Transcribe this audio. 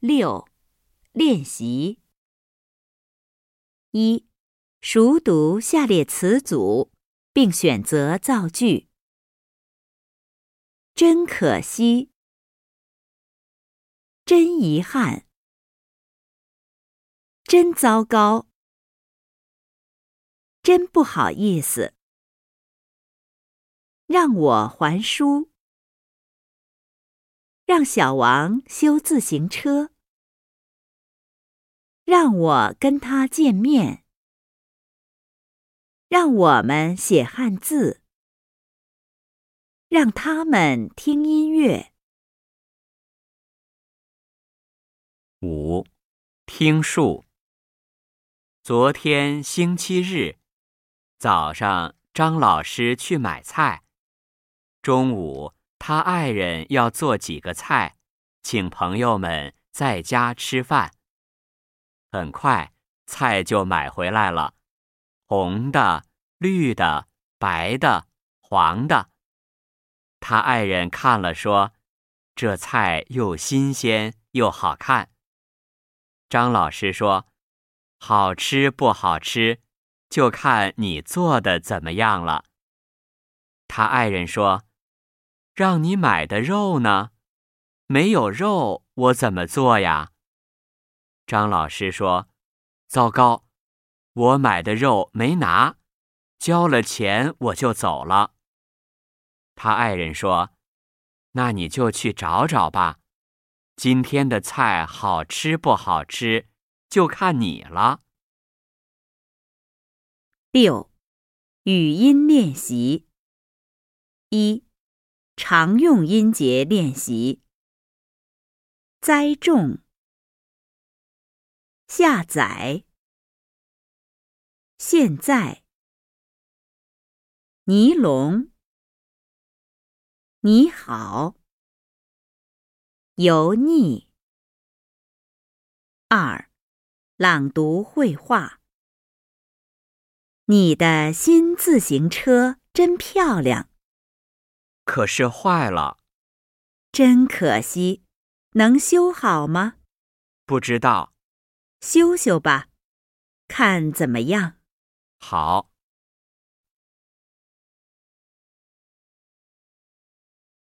六，练习。一，熟读下列词组，并选择造句。真可惜，真遗憾，真糟糕，真不好意思。让我还书。让小王修自行车。让我跟他见面。让我们写汉字。让他们听音乐。五，听数。昨天星期日，早上张老师去买菜，中午。他爱人要做几个菜，请朋友们在家吃饭。很快，菜就买回来了，红的、绿的、白的、黄的。他爱人看了说：“这菜又新鲜又好看。”张老师说：“好吃不好吃，就看你做的怎么样了。”他爱人说。让你买的肉呢？没有肉，我怎么做呀？张老师说：“糟糕，我买的肉没拿，交了钱我就走了。”他爱人说：“那你就去找找吧，今天的菜好吃不好吃，就看你了。”六，语音练习一。常用音节练习：栽种、下载、现在、尼龙、你好、油腻。二、朗读绘画。你的新自行车真漂亮。可是坏了，真可惜。能修好吗？不知道。修修吧，看怎么样。好。